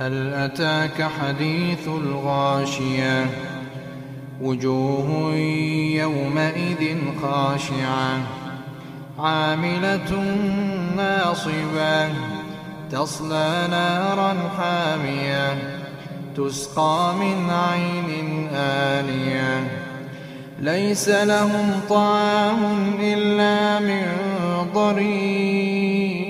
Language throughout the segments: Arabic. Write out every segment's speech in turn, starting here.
هل أتاك حديث الغاشية؟ وجوه يومئذ خاشعة. عاملة ناصبة. تصلى نارا حامية. تسقى من عين آنية. ليس لهم طعام إلا من ضريع.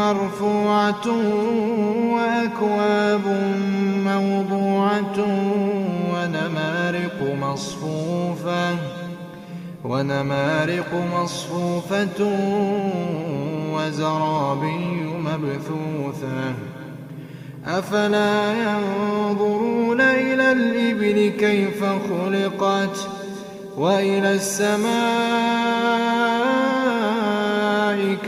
مرفوعة وأكواب موضوعة ونمارق مصفوفة ونمارق مصفوفة وزرابي مبثوثة أفلا ينظرون إلى الإبل كيف خلقت وإلى السماء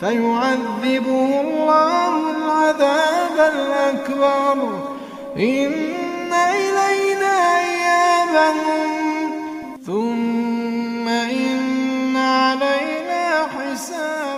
فيعذبه الله العذاب الأكبر. إن إلينا إيابهم. ثم إن علينا حسابهم.